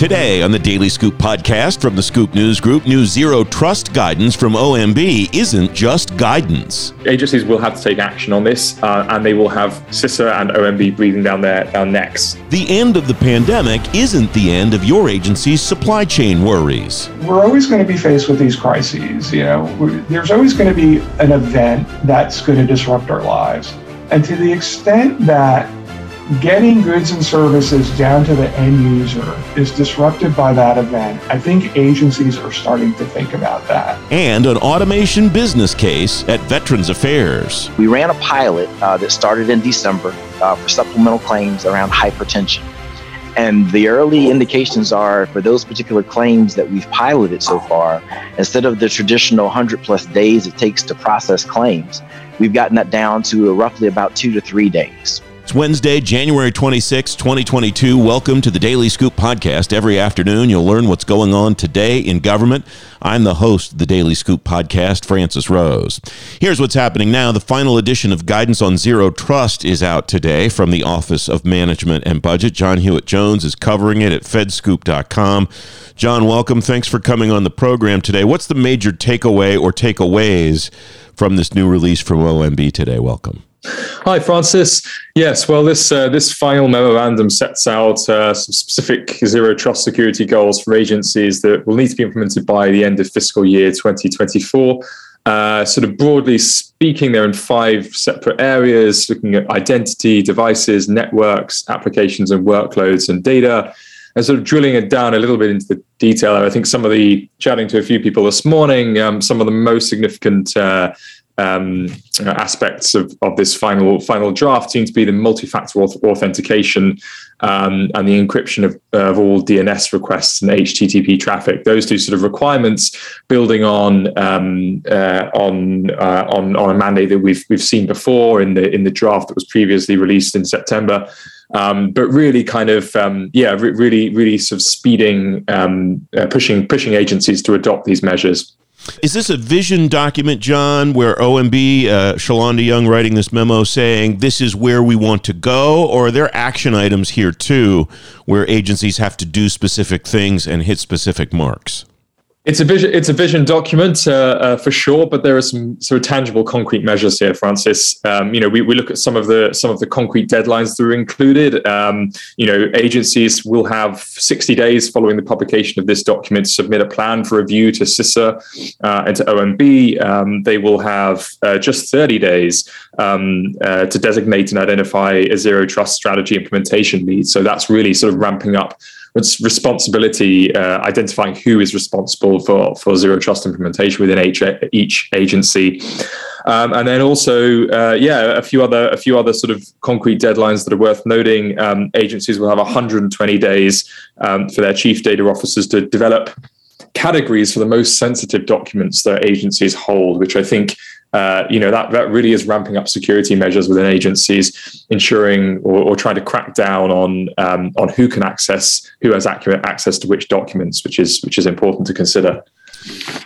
Today on the Daily Scoop podcast from the Scoop News Group, new zero trust guidance from OMB isn't just guidance. Agencies will have to take action on this, uh, and they will have CISA and OMB breathing down their, their necks. The end of the pandemic isn't the end of your agency's supply chain worries. We're always going to be faced with these crises. You know, there's always going to be an event that's going to disrupt our lives. And to the extent that getting goods and services down to the end user is disrupted by that event. I think agencies are starting to think about that. And an automation business case at Veterans Affairs. We ran a pilot uh, that started in December uh, for supplemental claims around hypertension. And the early indications are for those particular claims that we've piloted so far, instead of the traditional 100 plus days it takes to process claims, we've gotten that down to roughly about two to three days. It's Wednesday, January 26, 2022. Welcome to the Daily Scoop podcast. Every afternoon, you'll learn what's going on today in government. I'm the host of the Daily Scoop podcast, Francis Rose. Here's what's happening now. The final edition of Guidance on Zero Trust is out today from the Office of Management and Budget. John Hewitt Jones is covering it at fedscoop.com. John, welcome. Thanks for coming on the program today. What's the major takeaway or takeaways from this new release from OMB today? Welcome. Hi, Francis. Yes, well, this uh, this final memorandum sets out uh, some specific zero trust security goals for agencies that will need to be implemented by the end of fiscal year 2024. Uh, sort of broadly speaking, they're in five separate areas, looking at identity, devices, networks, applications, and workloads and data. And sort of drilling it down a little bit into the detail. I think some of the chatting to a few people this morning, um, some of the most significant uh, um, aspects of, of this final final draft seem to be the multi-factor authentication um, and the encryption of, of all DNS requests and HTTP traffic. Those two sort of requirements, building on um, uh, on, uh, on on a mandate that we've we've seen before in the in the draft that was previously released in September. Um, but really kind of um, yeah re- really really sort of speeding um, uh, pushing pushing agencies to adopt these measures is this a vision document, John, where OMB, uh, Shalonda Young writing this memo saying this is where we want to go? Or are there action items here too where agencies have to do specific things and hit specific marks? It's a vision. It's a vision document uh, uh, for sure, but there are some sort of tangible, concrete measures here, Francis. Um, you know, we, we look at some of the some of the concrete deadlines that are included. Um, you know, agencies will have 60 days following the publication of this document to submit a plan for review to CISA uh, and to OMB. Um, they will have uh, just 30 days um, uh, to designate and identify a zero trust strategy implementation lead. So that's really sort of ramping up responsibility, uh, identifying who is responsible for, for zero trust implementation within each, each agency. Um, and then also, uh, yeah, a few other a few other sort of concrete deadlines that are worth noting. Um, agencies will have 120 days um, for their chief data officers to develop categories for the most sensitive documents that agencies hold, which I think uh, you know that that really is ramping up security measures within agencies, ensuring or, or trying to crack down on um, on who can access who has accurate access to which documents, which is which is important to consider.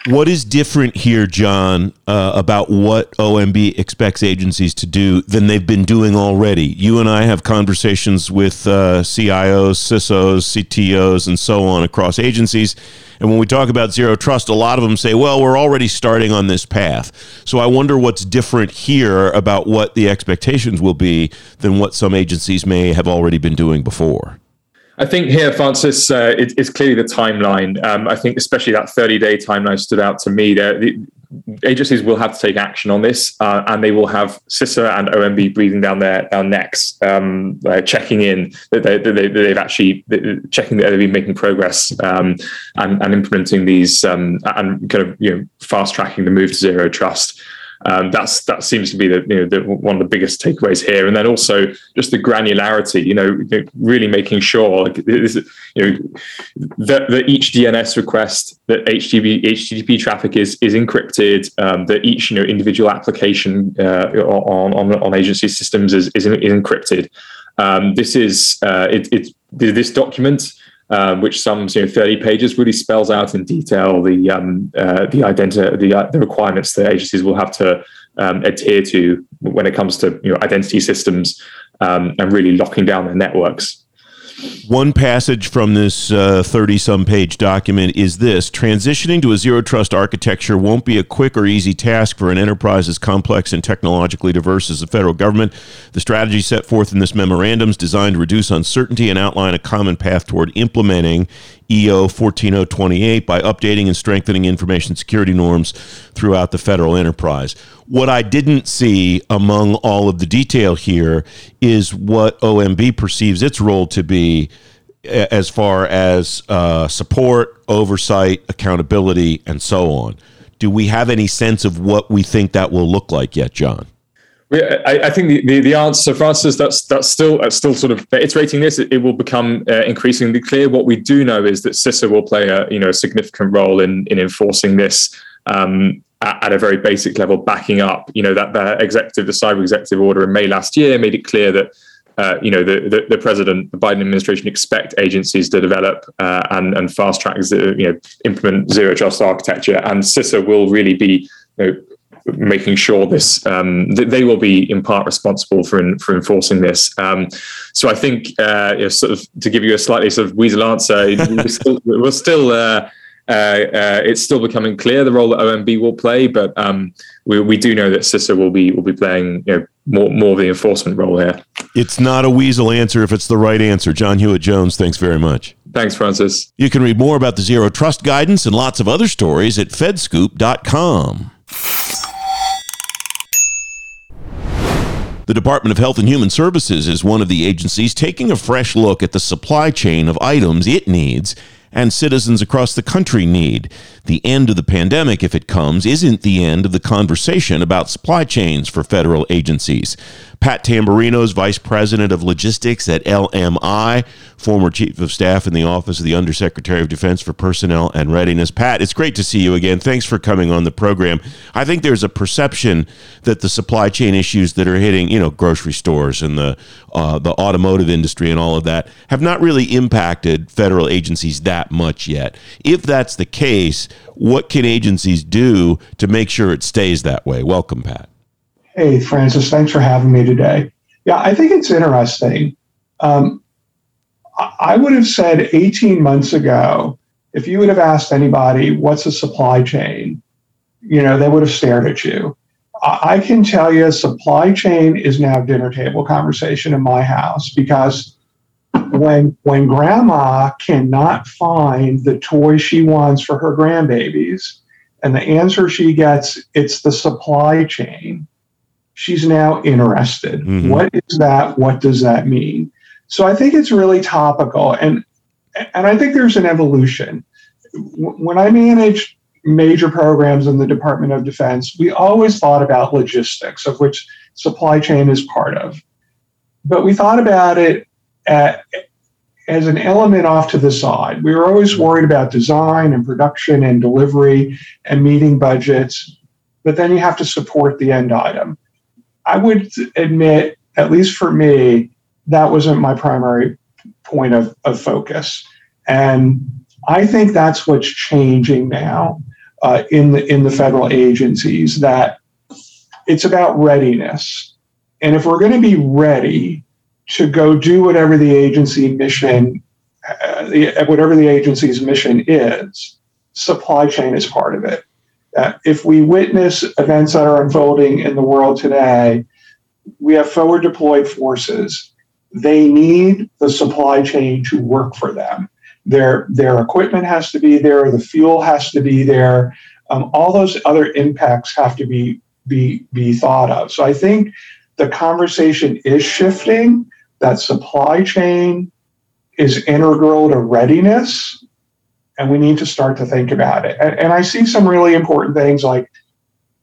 What is different here, John, uh, about what OMB expects agencies to do than they've been doing already? You and I have conversations with uh, CIOs, CISOs, CTOs, and so on across agencies. And when we talk about zero trust, a lot of them say, well, we're already starting on this path. So I wonder what's different here about what the expectations will be than what some agencies may have already been doing before. I think here, Francis, uh, it, it's clearly the timeline. Um, I think especially that 30 day timeline stood out to me. The, agencies will have to take action on this, uh, and they will have CISA and OMB breathing down their, their necks, um, uh, checking in that, they, have actually checking that they've been making progress um, and, and, implementing these um, and kind of you know fast tracking the move to zero trust. Um, that's that seems to be the, you know, the, one of the biggest takeaways here, and then also just the granularity. You know, really making sure like this, you know that, that each DNS request, that HTTP HTTP traffic is is encrypted, um, that each you know individual application uh, on, on on agency systems is is, is encrypted. Um, this is uh, it, it this document um, which sums you know 30 pages, really spells out in detail the um, uh, the identity the, uh, the requirements that agencies will have to um, adhere to when it comes to you know identity systems um, and really locking down their networks. One passage from this 30 uh, some page document is this transitioning to a zero trust architecture won't be a quick or easy task for an enterprise as complex and technologically diverse as the federal government. The strategy set forth in this memorandum is designed to reduce uncertainty and outline a common path toward implementing EO 14028 by updating and strengthening information security norms throughout the federal enterprise. What I didn't see among all of the detail here is what OMB perceives its role to be as far as uh, support, oversight, accountability, and so on. Do we have any sense of what we think that will look like yet, John? I, I, think the, the, the, answer, Francis, that's that's still that's still sort of iterating this. It, it will become uh, increasingly clear. What we do know is that CISA will play a you know a significant role in in enforcing this um, at, at, a very basic level, backing up. You know that the executive, the cyber executive order in May last year made it clear that. Uh, you know the, the, the president, the Biden administration expect agencies to develop uh, and and fast track, you know, implement zero trust architecture, and CISA will really be you know, making sure this um, they will be in part responsible for in, for enforcing this. Um, so I think uh, you know, sort of to give you a slightly sort of weasel answer, we're still, we're still uh, uh, uh, it's still becoming clear the role that OMB will play, but um, we, we do know that CISA will be will be playing you know, more more of the enforcement role here. It's not a weasel answer if it's the right answer. John Hewitt Jones, thanks very much. Thanks, Francis. You can read more about the zero trust guidance and lots of other stories at fedscoop.com. The Department of Health and Human Services is one of the agencies taking a fresh look at the supply chain of items it needs and citizens across the country need. The end of the pandemic, if it comes, isn't the end of the conversation about supply chains for federal agencies. Pat Tamburrino is Vice President of Logistics at LMI, former Chief of Staff in the Office of the Undersecretary of Defense for Personnel and Readiness. Pat, it's great to see you again. Thanks for coming on the program. I think there's a perception that the supply chain issues that are hitting, you know, grocery stores and the uh, the automotive industry and all of that have not really impacted federal agencies that much yet. If that's the case, what can agencies do to make sure it stays that way? Welcome, Pat. Hey, Francis, thanks for having me today. Yeah, I think it's interesting. Um, I would have said 18 months ago, if you would have asked anybody, what's a supply chain? You know, they would have stared at you. I can tell you, supply chain is now dinner table conversation in my house because when when grandma cannot find the toy she wants for her grandbabies, and the answer she gets, it's the supply chain she's now interested. Mm-hmm. What is that? What does that mean? So I think it's really topical, and and I think there's an evolution. When I managed major programs in the Department of Defense, we always thought about logistics, of which supply chain is part of, but we thought about it at, as an element off to the side. We were always worried about design and production and delivery and meeting budgets, but then you have to support the end item. I would admit, at least for me, that wasn't my primary point of, of focus. And I think that's what's changing now uh, in the in the federal agencies. That it's about readiness, and if we're going to be ready to go do whatever the agency mission, uh, whatever the agency's mission is, supply chain is part of it if we witness events that are unfolding in the world today, we have forward deployed forces. They need the supply chain to work for them. Their, their equipment has to be there, the fuel has to be there, um, all those other impacts have to be, be, be thought of. So I think the conversation is shifting, that supply chain is integral to readiness and we need to start to think about it. And, and, I see some really important things like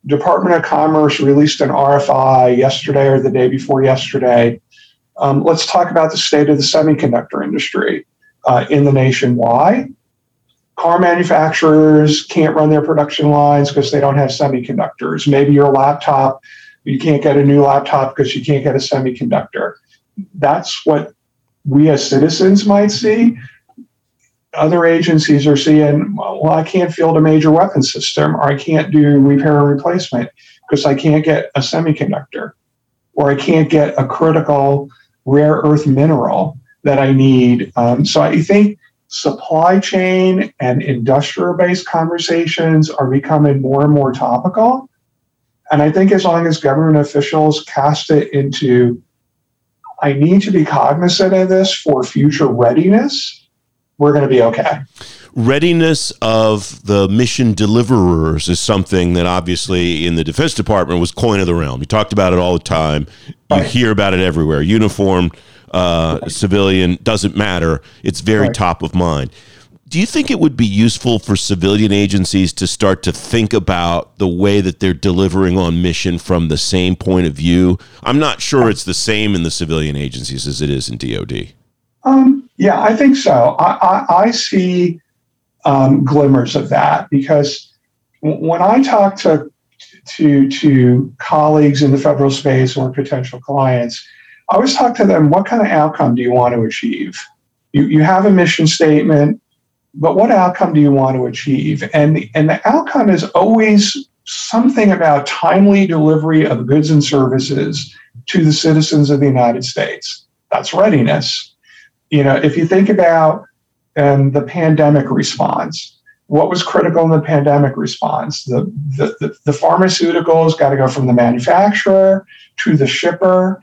Department of Commerce released an RFI yesterday or the day before yesterday. Um, let's talk about the state of the semiconductor industry uh, in the nation. Why? Car manufacturers can't run their production lines because they don't have semiconductors. Maybe your laptop, you can't get a new laptop because you can't get a semiconductor. That's what we as citizens might see other agencies are seeing, well, I can't field a major weapon system, or I can't do repair and replacement because I can't get a semiconductor, or I can't get a critical rare earth mineral that I need. Um, so I think supply chain and industrial based conversations are becoming more and more topical. And I think as long as government officials cast it into, I need to be cognizant of this for future readiness, we're going to be okay readiness of the mission deliverers is something that obviously in the Defense Department was coin of the realm. You talked about it all the time. You right. hear about it everywhere. Uniform, uh, right. civilian, doesn't matter. It's very right. top of mind. Do you think it would be useful for civilian agencies to start to think about the way that they're delivering on mission from the same point of view? I'm not sure it's the same in the civilian agencies as it is in DoD. Um, yeah, I think so. I, I, I see um, glimmers of that because when I talk to to to colleagues in the federal space or potential clients, I always talk to them. What kind of outcome do you want to achieve? You you have a mission statement, but what outcome do you want to achieve? And the, and the outcome is always something about timely delivery of goods and services to the citizens of the United States. That's readiness. You know, if you think about and the pandemic response. What was critical in the pandemic response? The, the, the, the pharmaceuticals got to go from the manufacturer to the shipper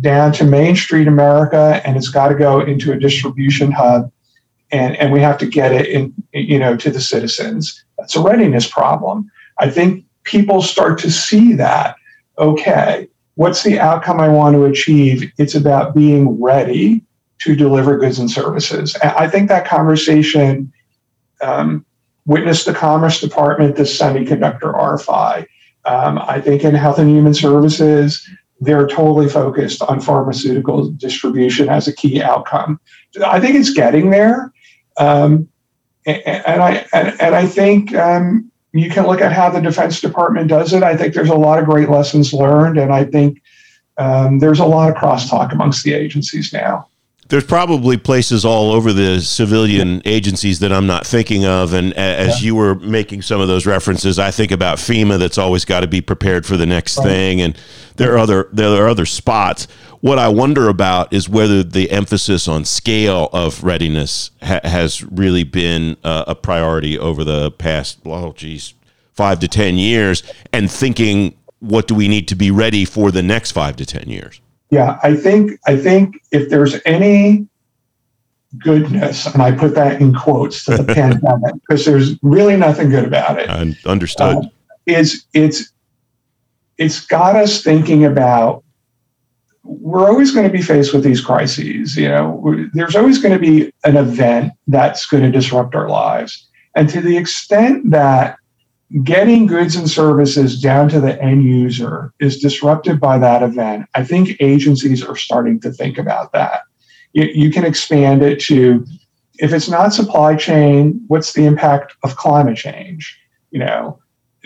down to Main Street America, and it's got to go into a distribution hub, and, and we have to get it in, you know, to the citizens. That's a readiness problem. I think people start to see that. Okay, what's the outcome I want to achieve? It's about being ready to deliver goods and services. I think that conversation um, witnessed the Commerce Department, the semiconductor RFI. Um, I think in Health and Human Services, they're totally focused on pharmaceutical distribution as a key outcome. I think it's getting there. Um, and, I and, and I think um, you can look at how the Defense Department does it. I think there's a lot of great lessons learned, and I think um, there's a lot of crosstalk amongst the agencies now there's probably places all over the civilian agencies that I'm not thinking of. And as yeah. you were making some of those references, I think about FEMA that's always got to be prepared for the next right. thing. And there are other there are other spots. What I wonder about is whether the emphasis on scale of readiness ha- has really been uh, a priority over the past, well, geez, five to ten years, and thinking what do we need to be ready for the next five to ten years. Yeah, I think I think if there's any goodness, and I put that in quotes to the pandemic because there's really nothing good about it. I understood. Uh, is it's it's got us thinking about we're always going to be faced with these crises. You know, there's always going to be an event that's going to disrupt our lives, and to the extent that getting goods and services down to the end user is disrupted by that event, I think agencies are starting to think about that. You, can expand it to if it's not supply chain, what's the impact of climate change? You know,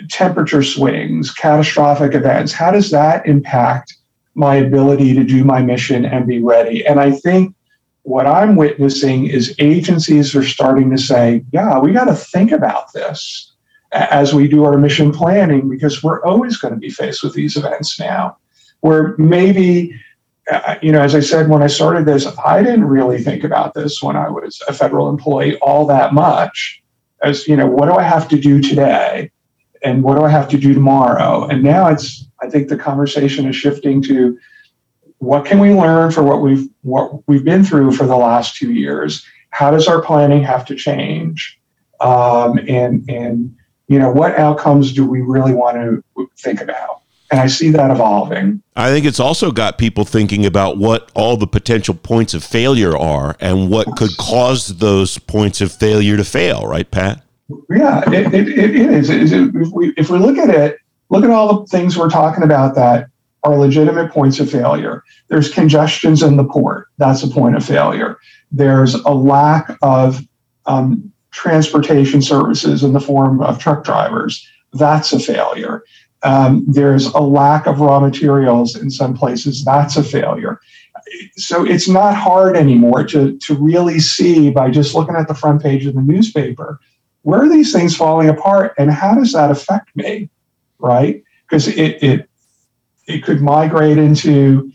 temperature swings, catastrophic events. How does that impact my ability to do my mission and be ready? And I think what I'm witnessing is agencies are starting to say, yeah, we got to think about this as we do our mission planning because we're always going to be faced with these events now. Where maybe uh, you know as i said when i started this i didn't really think about this when i was a federal employee all that much as you know what do i have to do today? And what do i have to do tomorrow? And now it's i think the conversation is shifting to what can we learn for what we've what we've been through for the last two years how does our planning have to change um, and and you know, what outcomes do we really want to think about? And I see that evolving. I think it's also got people thinking about what all the potential points of failure are and what could cause those points of failure to fail, right, Pat? Yeah, it, it, it is. If we, if we look at it, look at all the things we're talking about that are legitimate points of failure. There's congestions in the port. That's a point of failure. There's a lack of um, transportation services in the form of truck drivers. That's a failure. Um, there's a lack of raw materials in some places. That's a failure. So it's not hard anymore to, to really see by just looking at the front page of the newspaper where are these things falling apart and how does that affect me, right? Because it, it, it could migrate into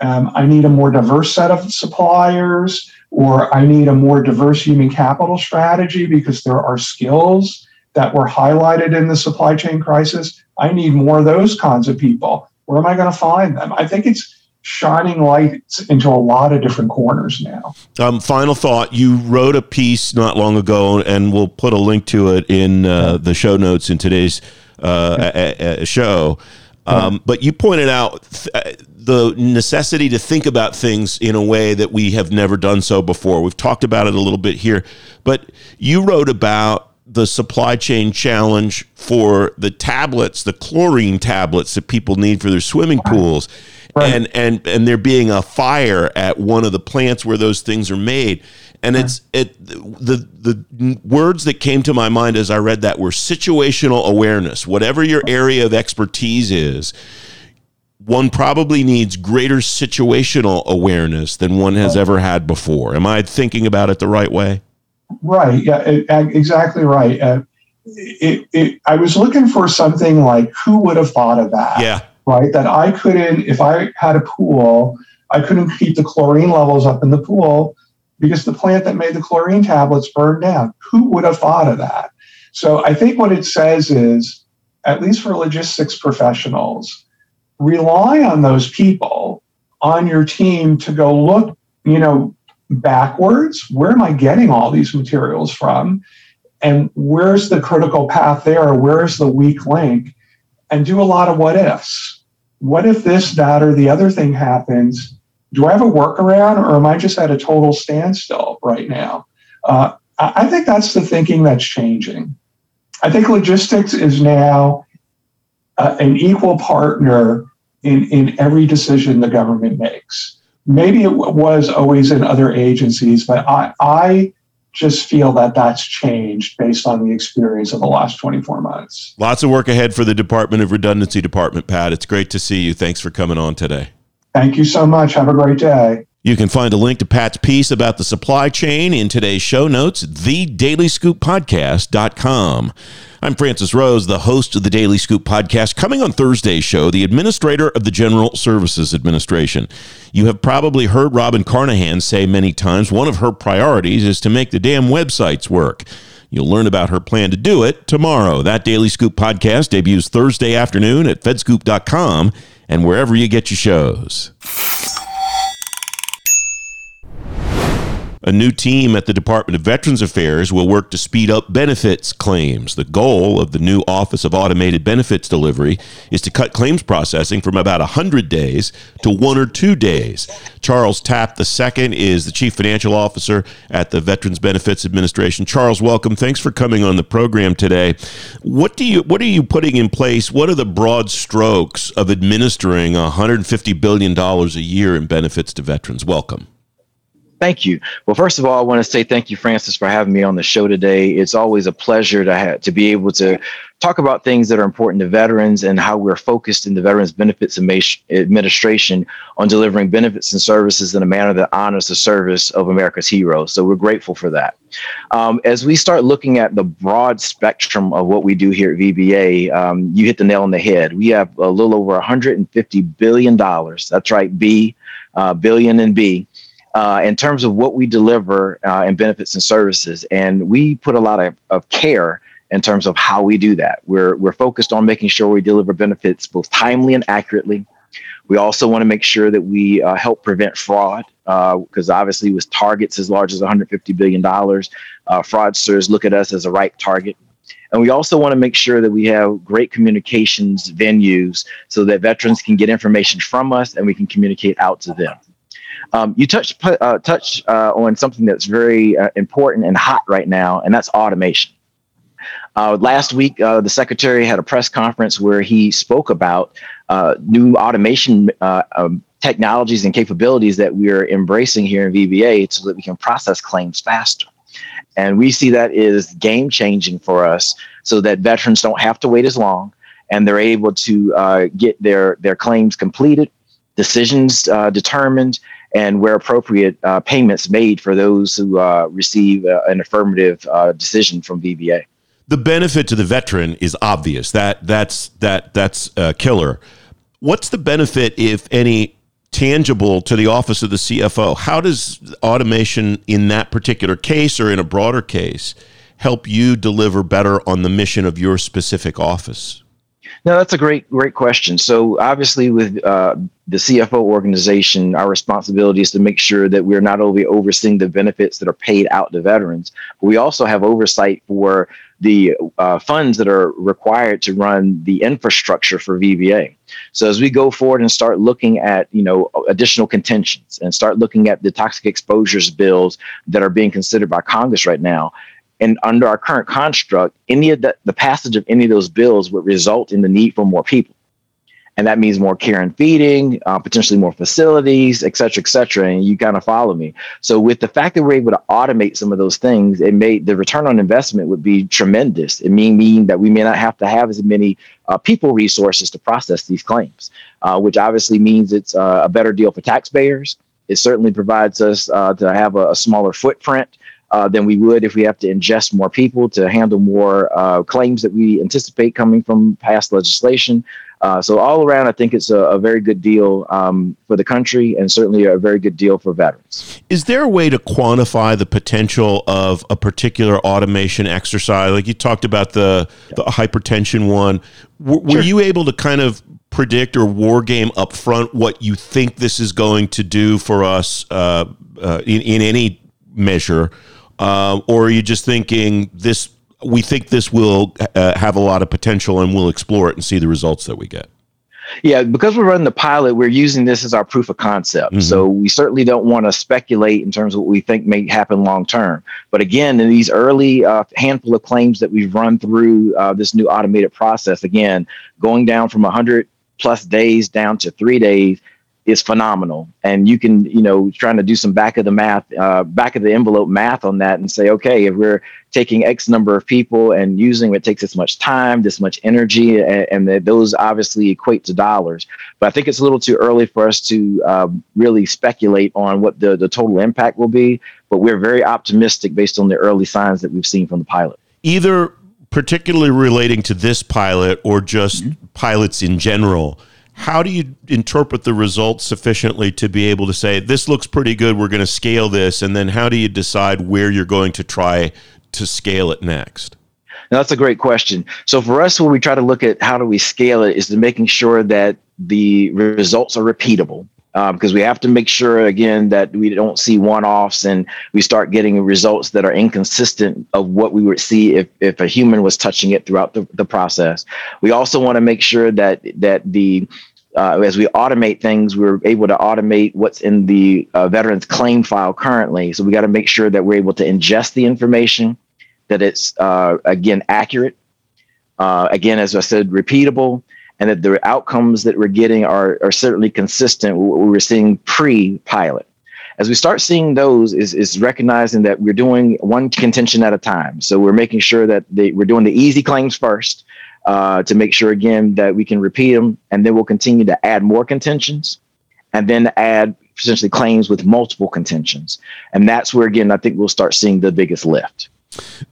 um, I need a more diverse set of suppliers, or I need a more diverse human capital strategy because there are skills that were highlighted in the supply chain crisis. I need more of those kinds of people. Where am I going to find them? I think it's shining lights into a lot of different corners now. Um, final thought: You wrote a piece not long ago, and we'll put a link to it in uh, the show notes in today's uh, a, a show. Um, but you pointed out th- uh, the necessity to think about things in a way that we have never done so before. We've talked about it a little bit here, but you wrote about the supply chain challenge for the tablets, the chlorine tablets that people need for their swimming pools. Right. And and and there being a fire at one of the plants where those things are made. And it's it the the words that came to my mind as I read that were situational awareness. Whatever your area of expertise is, one probably needs greater situational awareness than one has ever had before. Am I thinking about it the right way? Right. Yeah. exactly right. Uh, it, it, I was looking for something like who would have thought of that? Yeah. Right. That I couldn't, if I had a pool, I couldn't keep the chlorine levels up in the pool because the plant that made the chlorine tablets burned down. Who would have thought of that? So I think what it says is, at least for logistics professionals, rely on those people on your team to go look, you know, backwards. Where am I getting all these materials from? And where's the critical path there? Where's the weak link? And do a lot of what ifs. What if this, that, or the other thing happens? Do I have a workaround or am I just at a total standstill right now? Uh, I think that's the thinking that's changing. I think logistics is now uh, an equal partner in, in every decision the government makes maybe it was always in other agencies, but I, I just feel that that's changed based on the experience of the last 24 months. Lots of work ahead for the Department of Redundancy Department, Pat. It's great to see you. Thanks for coming on today. Thank you so much. Have a great day. You can find a link to Pat's piece about the supply chain in today's show notes, thedailyscooppodcast.com. I'm Francis Rose, the host of the Daily Scoop podcast. Coming on Thursday's show, the administrator of the General Services Administration. You have probably heard Robin Carnahan say many times one of her priorities is to make the damn websites work. You'll learn about her plan to do it tomorrow. That Daily Scoop podcast debuts Thursday afternoon at fedscoop.com and wherever you get your shows. A new team at the Department of Veterans Affairs will work to speed up benefits claims. The goal of the new Office of Automated Benefits Delivery is to cut claims processing from about 100 days to one or two days. Charles Tapp II is the Chief Financial Officer at the Veterans Benefits Administration. Charles, welcome. Thanks for coming on the program today. What do you what are you putting in place? What are the broad strokes of administering 150 billion dollars a year in benefits to veterans? Welcome. Thank you. Well, first of all, I want to say thank you, Francis, for having me on the show today. It's always a pleasure to have, to be able to talk about things that are important to veterans and how we're focused in the Veterans Benefits Administration on delivering benefits and services in a manner that honors the service of America's heroes. So we're grateful for that. Um, as we start looking at the broad spectrum of what we do here at VBA, um, you hit the nail on the head. We have a little over 150 billion dollars. That's right, B, uh, billion and B uh, in terms of what we deliver uh, in benefits and services. And we put a lot of, of care in terms of how we do that. We're, we're focused on making sure we deliver benefits both timely and accurately. We also want to make sure that we uh, help prevent fraud because uh, obviously, with targets as large as $150 billion, uh, fraudsters look at us as a ripe target. And we also want to make sure that we have great communications venues so that veterans can get information from us and we can communicate out to them. Um, you touched uh, touch uh, on something that's very uh, important and hot right now, and that's automation. Uh, last week, uh, the secretary had a press conference where he spoke about uh, new automation um, technologies and capabilities that we're embracing here in VBA so that we can process claims faster. And we see that is game changing for us so that veterans don't have to wait as long and they're able to get their, their claims completed, decisions determined, and where appropriate, uh, payments made for those who uh, receive uh, an affirmative uh, decision from VBA. The benefit to the veteran is obvious. That that's that that's a killer. What's the benefit, if any, tangible to the office of the CFO. How does automation in that particular case or in a broader case help you deliver better on the mission of your specific office? No, that's a great, great question. So, obviously, with uh, the CFO organization, our responsibility is to make sure that we're not only overseeing the benefits that are paid out to veterans, but we also have oversight for the uh, funds that are required to run the infrastructure for VBA. So, as we go forward and start looking at, you know, additional contentions and start looking at the toxic exposures bills that are being considered by Congress right now, and under our current construct, any of the, the passage of any of those bills would result in the need for more people. And that means more care and feeding, uh, potentially more facilities, et cetera, et cetera. And you kind of follow me. So with the fact that we're able to automate some of those things, it made the return on investment would be tremendous. It mean mean that we may not have to have as many uh, people resources to process these claims, uh, which obviously means it's uh, a better deal for taxpayers. It certainly provides us uh, to have a, a smaller footprint uh, than we would if we have to ingest more people to handle more uh, claims that we anticipate coming from past legislation. Uh, so all around, I think it's a, a very good deal um, for the country and certainly a very good deal for veterans. Is there a way to quantify the potential of a particular automation exercise? Like you talked about the, yeah. the hypertension one. W- were sure. you able to kind of predict or war game up front what you think this is going to do for us uh, uh, in, in any measure? Uh, or are you just thinking this? We think this will uh, have a lot of potential, and we'll explore it and see the results that we get. Yeah, because we're running the pilot, we're using this as our proof of concept. Mm-hmm. So we certainly don't want to speculate in terms of what we think may happen long term. But again, in these early uh, handful of claims that we've run through uh, this new automated process, again, going down from 100 plus days down to three days, is phenomenal. And you can, you know, trying to do some back of the math, uh, back of the envelope math on that and say, okay, if we're taking X number of people and using it takes this much time, this much energy, and, and those obviously equate to dollars. But I think it's a little too early for us to um, really speculate on what the, the total impact will be. But we're very optimistic based on the early signs that we've seen from the pilot. Either particularly relating to this pilot or just mm-hmm. pilots in general how do you interpret the results sufficiently to be able to say this looks pretty good we're going to scale this and then how do you decide where you're going to try to scale it next? Now, that's a great question. So for us when we try to look at how do we scale it is to making sure that the results are repeatable because um, we have to make sure again that we don't see one-offs and we start getting results that are inconsistent of what we would see if, if a human was touching it throughout the, the process we also want to make sure that that the uh, as we automate things, we're able to automate what's in the uh, veterans claim file currently. So we got to make sure that we're able to ingest the information, that it's uh, again accurate, uh, again as I said, repeatable, and that the outcomes that we're getting are, are certainly consistent with what we were seeing pre-pilot. As we start seeing those, is, is recognizing that we're doing one contention at a time. So we're making sure that they, we're doing the easy claims first uh, to make sure again that we can repeat them, and then we'll continue to add more contentions, and then add essentially claims with multiple contentions, and that's where again I think we'll start seeing the biggest lift.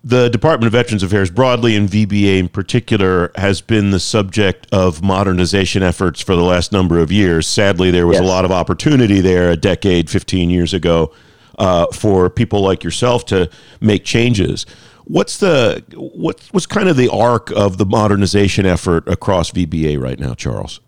The Department of Veterans Affairs, broadly and VBA in particular, has been the subject of modernization efforts for the last number of years. Sadly, there was yes. a lot of opportunity there a decade, 15 years ago, uh, for people like yourself to make changes. What's the what, what's kind of the arc of the modernization effort across VBA right now, Charles?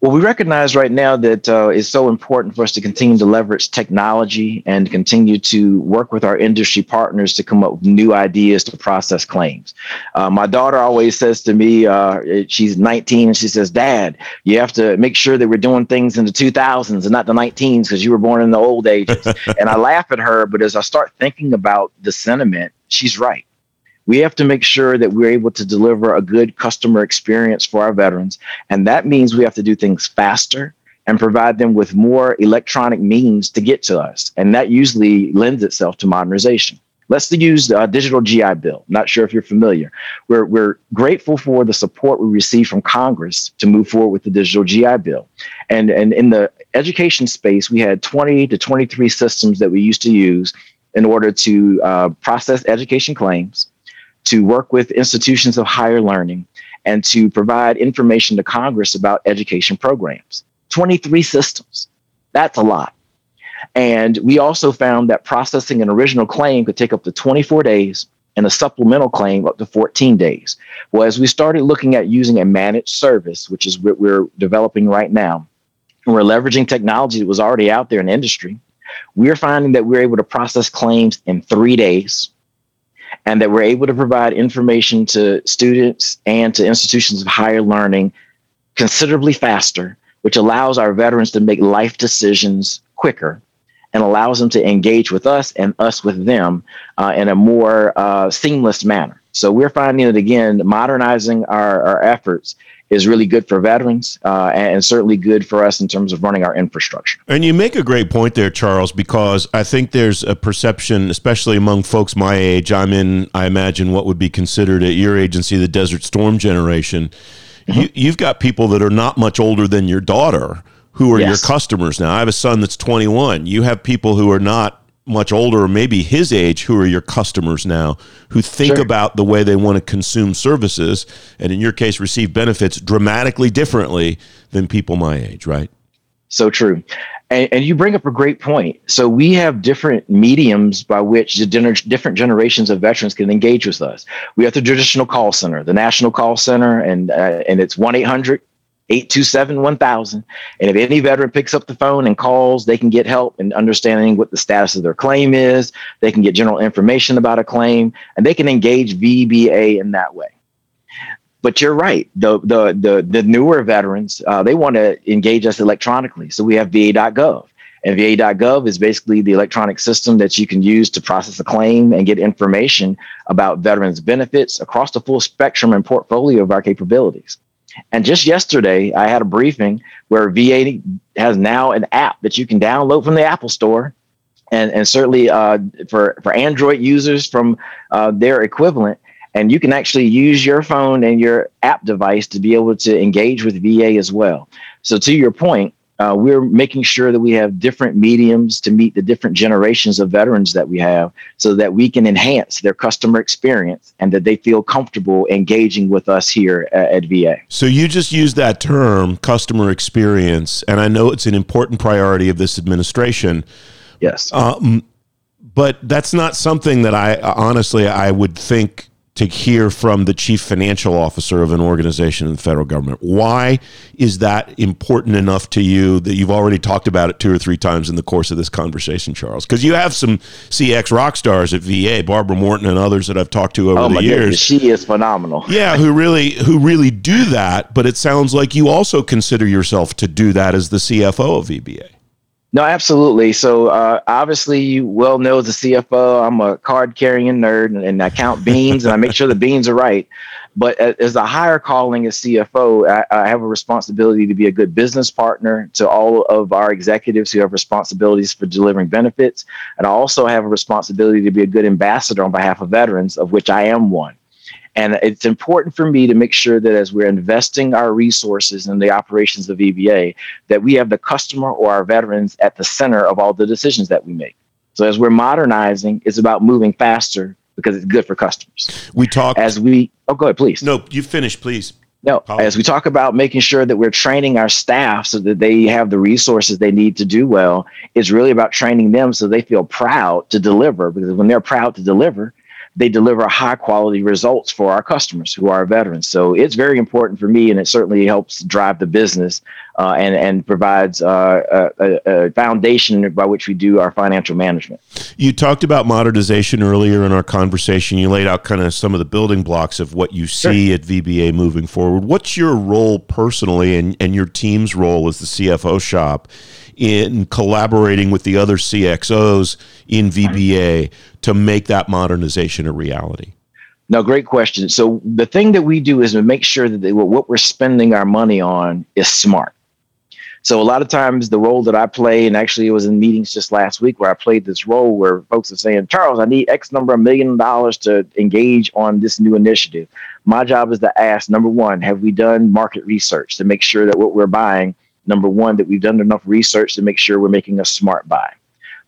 Well, we recognize right now that uh, it's so important for us to continue to leverage technology and continue to work with our industry partners to come up with new ideas to process claims. Uh, my daughter always says to me, uh, she's 19, and she says, Dad, you have to make sure that we're doing things in the 2000s and not the 19s because you were born in the old ages. and I laugh at her, but as I start thinking about the sentiment, she's right we have to make sure that we're able to deliver a good customer experience for our veterans. And that means we have to do things faster and provide them with more electronic means to get to us. And that usually lends itself to modernization. Let's use the uh, digital GI Bill. Not sure if you're familiar. We're, we're grateful for the support we received from Congress to move forward with the digital GI Bill. And, and in the education space, we had 20 to 23 systems that we used to use in order to uh, process education claims, to work with institutions of higher learning and to provide information to Congress about education programs. 23 systems. That's a lot. And we also found that processing an original claim could take up to 24 days and a supplemental claim up to 14 days. Well, as we started looking at using a managed service, which is what we're developing right now, and we're leveraging technology that was already out there in the industry, we're finding that we're able to process claims in three days and that we're able to provide information to students and to institutions of higher learning considerably faster, which allows our veterans to make life decisions quicker and allows them to engage with us and us with them uh, in a more uh, seamless manner. So we're finding that again, modernizing our, our efforts is really good for veterans uh, and certainly good for us in terms of running our infrastructure. And you make a great point there, Charles, because I think there's a perception, especially among folks my age. I'm in, I imagine, what would be considered at your agency the Desert Storm generation. Mm-hmm. You, you've got people that are not much older than your daughter who are yes. your customers now. I have a son that's 21. You have people who are not much older or maybe his age who are your customers now who think sure. about the way they want to consume services and in your case receive benefits dramatically differently than people my age right? So true. And, and you bring up a great point. So we have different mediums by which the gener- different generations of veterans can engage with us. We have the traditional call center the national call center and uh, and it's 1-800 827 1000. And if any veteran picks up the phone and calls, they can get help in understanding what the status of their claim is. They can get general information about a claim and they can engage VBA in that way. But you're right. The, the, the, the newer veterans, uh, they want to engage us electronically. So we have VA.gov. And VA.gov is basically the electronic system that you can use to process a claim and get information about veterans' benefits across the full spectrum and portfolio of our capabilities. And just yesterday, I had a briefing where VA has now an app that you can download from the Apple Store. And, and certainly uh, for, for Android users from uh, their equivalent, and you can actually use your phone and your app device to be able to engage with VA as well. So, to your point, uh, we're making sure that we have different mediums to meet the different generations of veterans that we have so that we can enhance their customer experience and that they feel comfortable engaging with us here at, at VA. So you just used that term, customer experience, and I know it's an important priority of this administration. Yes. Um, but that's not something that I honestly I would think to hear from the chief financial officer of an organization in the federal government. Why is that important enough to you that you've already talked about it two or three times in the course of this conversation, Charles? Because you have some CX rock stars at VA, Barbara Morton and others that I've talked to over oh the years. Goodness, she is phenomenal. Yeah, who really who really do that. But it sounds like you also consider yourself to do that as the CFO of VBA. No, absolutely. So uh, obviously, you well know the CFO. I'm a card carrying nerd, and, and, I count beans, and I make sure the beans are right. But as a higher calling as CFO, I, I, have a responsibility to be a good business partner to all of our executives who have responsibilities for delivering benefits, and I also have a responsibility to be a good ambassador on behalf of veterans, of which I am one. And it's important for me to make sure that as we're investing our resources in the operations of VBA, that we have the customer or our veterans at the center of all the decisions that we make. So as we're modernizing, it's about moving faster because it's good for customers. We talk as we oh go ahead, please. No, you finish, please. No, as we talk about making sure that we're training our staff so that they have the resources they need to do well, it's really about training them so they feel proud to deliver. Because when they're proud to deliver, they deliver high quality results for our customers who are veterans. So it's very important for me, and it certainly helps drive the business uh, and and provides uh, a, a, foundation by which we do our financial management. You talked about modernization earlier in our conversation. You laid out kind of some of the building blocks of what you see sure. at VBA moving forward. What's your role personally, and and your team's role as the CFO shop? In collaborating with the other CXOs in VBA to make that modernization a reality? No, great question. So the thing that we do is to make sure that they, what we're spending our money on is smart. So a lot of times the role that I play, and actually it was in meetings just last week where I played this role where folks are saying, Charles, I need X number of million dollars to engage on this new initiative. My job is to ask, number one, have we done market research to make sure that what we're buying number one, that we've done enough research to make sure we're making a smart buy.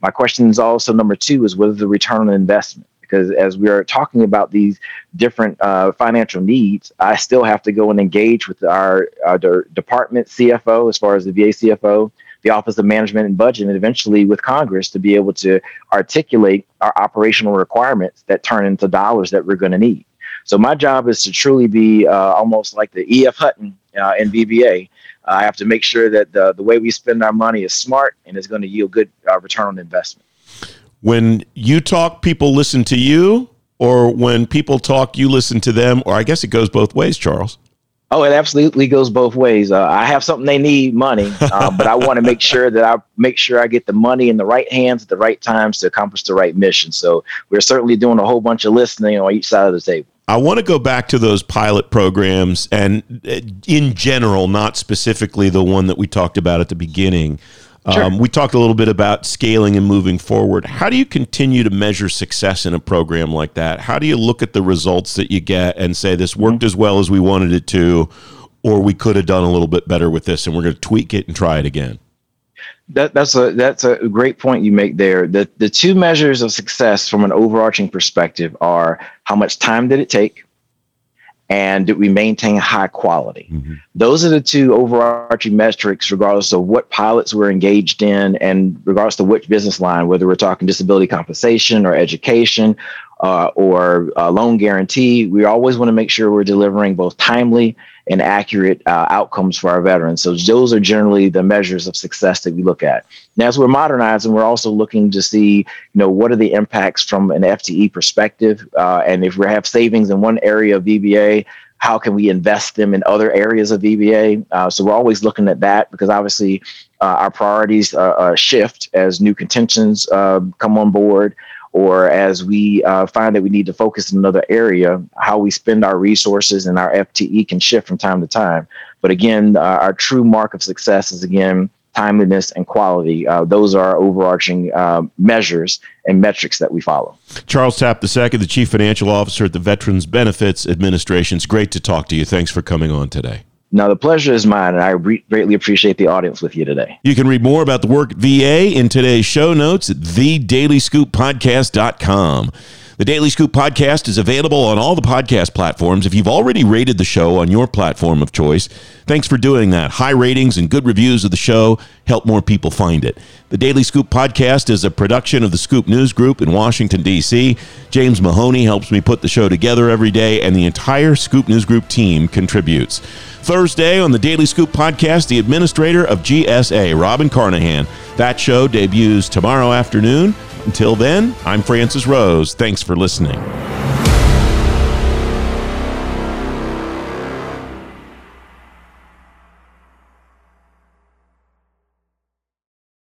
My question is also number two is what is the return on investment? Because as we are talking about these different uh, financial needs, I still have to go and engage with our, our department CFO, as far as the VA CFO, the Office of Management and Budget, and eventually with Congress to be able to articulate our operational requirements that turn into dollars that we're going to need. So my job is to truly be uh, almost like the E.F. Hutton uh, in VBA. I have to make sure that the, the way we spend our money is smart and is going to yield good uh, return on investment. When you talk, people listen to you, or when people talk, you listen to them, or I guess it goes both ways, Charles. Oh, it absolutely goes both ways. Uh, I have something they need money, uh, but I want to make sure that I make sure I get the money in the right hands at the right times to accomplish the right mission. So we're certainly doing a whole bunch of listening on each side of the table. I want to go back to those pilot programs and uh, in general, not specifically the one that we talked about at the beginning. Sure. Um, we talked a little bit about scaling and moving forward. How do you continue to measure success in a program like that? How do you look at the results that you get and say this worked mm-hmm. as well as we wanted it to, or we could have done a little bit better with this, and we're going to tweak it and try it again? That, that's a that's a great point you make there. The the two measures of success from an overarching perspective are how much time did it take, and did we maintain high quality? Mm-hmm. Those are the two overarching metrics, regardless of what pilots we're engaged in and regardless of which business line, whether we're talking disability compensation or education uh, or uh, loan guarantee. We always want to make sure we're delivering both timely and accurate uh, outcomes for our veterans. So those are generally the measures of success that we look at. Now, as we're modernizing, we're also looking to see, you know, what are the impacts from an FTE perspective, uh, and if we have savings in one area of VBA, how can we invest them in other areas of VBA? Uh, so we're always looking at that because obviously uh, our priorities uh, shift as new contentions uh, come on board or as we uh, find that we need to focus in another area, how we spend our resources and our FTE can shift from time to time. But again, uh, our true mark of success is again timeliness and quality. Uh, those are our overarching uh, measures and metrics that we follow. Charles Tapp II, the Chief Financial Officer at the Veterans Benefits Administration. It's great to talk to you. Thanks for coming on today. Now, the pleasure is mine, and I re- greatly appreciate the audience with you today. You can read more about the work VA in today's show notes at thedailyscooppodcast.com. The Daily Scoop podcast is available on all the podcast platforms. If you've already rated the show on your platform of choice, thanks for doing that. High ratings and good reviews of the show help more people find it. The Daily Scoop podcast is a production of the Scoop News Group in Washington, D.C. James Mahoney helps me put the show together every day, and the entire Scoop News Group team contributes. Thursday on the Daily Scoop podcast, the administrator of GSA, Robin Carnahan. That show debuts tomorrow afternoon. Until then, I'm Francis Rose. Thanks for listening.